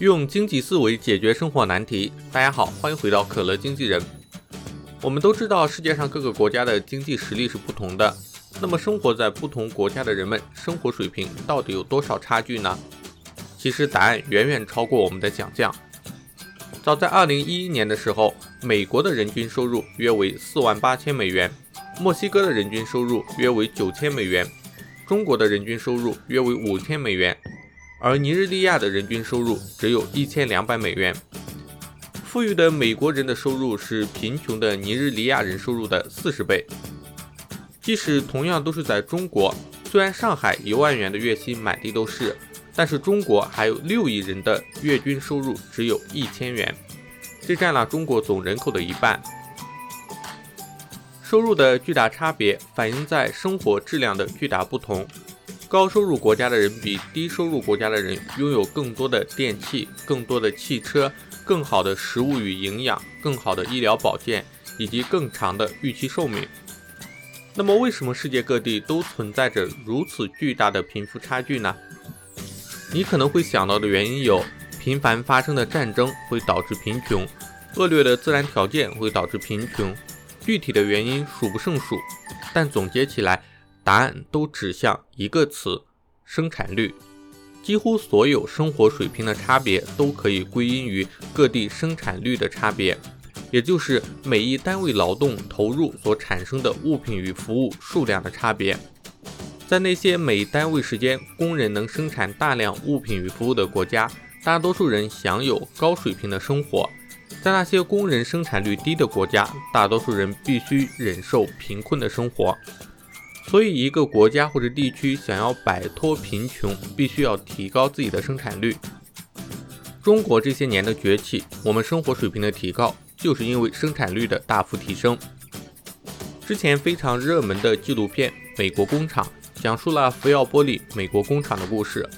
用经济思维解决生活难题。大家好，欢迎回到可乐经纪人。我们都知道，世界上各个国家的经济实力是不同的。那么，生活在不同国家的人们，生活水平到底有多少差距呢？其实，答案远远超过我们的想象。早在2011年的时候，美国的人均收入约为4万八千美元，墨西哥的人均收入约为九千美元，中国的人均收入约为五千美元。而尼日利亚的人均收入只有一千两百美元。富裕的美国人的收入是贫穷的尼日利亚人收入的四十倍。即使同样都是在中国，虽然上海一万元的月薪满地都是，但是中国还有六亿人的月均收入只有一千元，这占了中国总人口的一半。收入的巨大差别反映在生活质量的巨大不同。高收入国家的人比低收入国家的人拥有更多的电器、更多的汽车、更好的食物与营养、更好的医疗保健以及更长的预期寿命。那么，为什么世界各地都存在着如此巨大的贫富差距呢？你可能会想到的原因有：频繁发生的战争会导致贫穷，恶劣的自然条件会导致贫穷，具体的原因数不胜数。但总结起来。答案都指向一个词：生产率。几乎所有生活水平的差别都可以归因于各地生产率的差别，也就是每一单位劳动投入所产生的物品与服务数量的差别。在那些每单位时间工人能生产大量物品与服务的国家，大多数人享有高水平的生活；在那些工人生产率低的国家，大多数人必须忍受贫困的生活。所以，一个国家或者地区想要摆脱贫穷，必须要提高自己的生产率。中国这些年的崛起，我们生活水平的提高，就是因为生产率的大幅提升。之前非常热门的纪录片《美国工厂》讲述了福耀玻璃美国工厂的故事。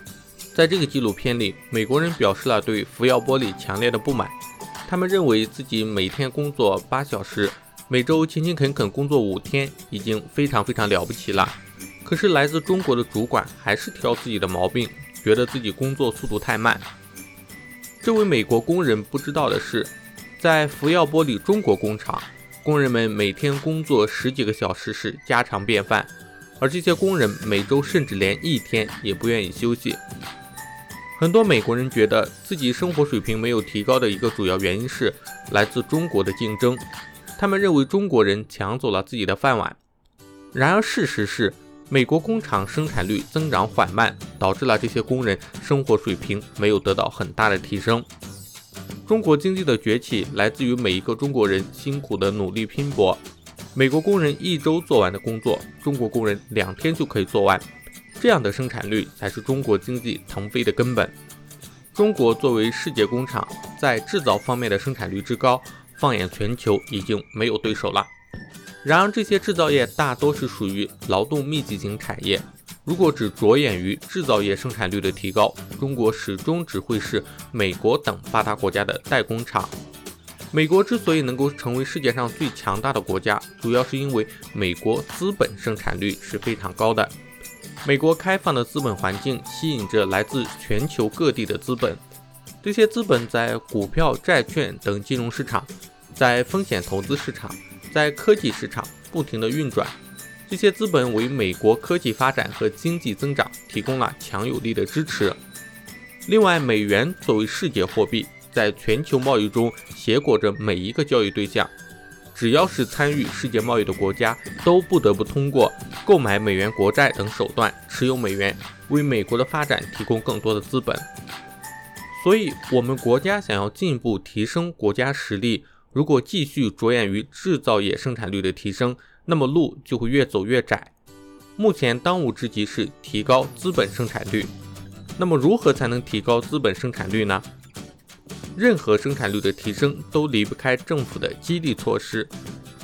在这个纪录片里，美国人表示了对福耀玻璃强烈的不满，他们认为自己每天工作八小时。每周勤勤恳恳工作五天，已经非常非常了不起了。可是来自中国的主管还是挑自己的毛病，觉得自己工作速度太慢。这位美国工人不知道的是，在福耀玻璃中国工厂，工人们每天工作十几个小时是家常便饭，而这些工人每周甚至连一天也不愿意休息。很多美国人觉得自己生活水平没有提高的一个主要原因是来自中国的竞争。他们认为中国人抢走了自己的饭碗。然而，事实是，美国工厂生产率增长缓慢，导致了这些工人生活水平没有得到很大的提升。中国经济的崛起来自于每一个中国人辛苦的努力拼搏。美国工人一周做完的工作，中国工人两天就可以做完。这样的生产率才是中国经济腾飞的根本。中国作为世界工厂，在制造方面的生产率之高。放眼全球，已经没有对手了。然而，这些制造业大多是属于劳动密集型产业。如果只着眼于制造业生产率的提高，中国始终只会是美国等发达国家的代工厂。美国之所以能够成为世界上最强大的国家，主要是因为美国资本生产率是非常高的。美国开放的资本环境吸引着来自全球各地的资本，这些资本在股票、债券等金融市场。在风险投资市场，在科技市场不停地运转，这些资本为美国科技发展和经济增长提供了强有力的支持。另外，美元作为世界货币，在全球贸易中挟裹着每一个交易对象。只要是参与世界贸易的国家，都不得不通过购买美元国债等手段持有美元，为美国的发展提供更多的资本。所以，我们国家想要进一步提升国家实力。如果继续着眼于制造业生产率的提升，那么路就会越走越窄。目前当务之急是提高资本生产率。那么如何才能提高资本生产率呢？任何生产率的提升都离不开政府的激励措施。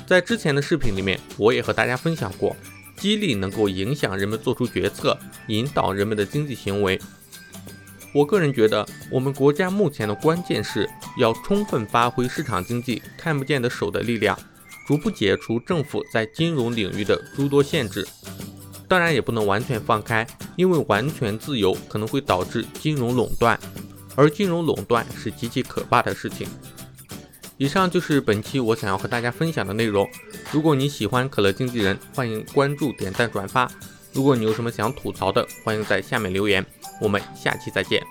在之前的视频里面，我也和大家分享过，激励能够影响人们做出决策，引导人们的经济行为。我个人觉得，我们国家目前的关键是要充分发挥市场经济看不见的手的力量，逐步解除政府在金融领域的诸多限制。当然，也不能完全放开，因为完全自由可能会导致金融垄断，而金融垄断是极其可怕的事情。以上就是本期我想要和大家分享的内容。如果你喜欢可乐经纪人，欢迎关注、点赞、转发。如果你有什么想吐槽的，欢迎在下面留言。我们下期再见。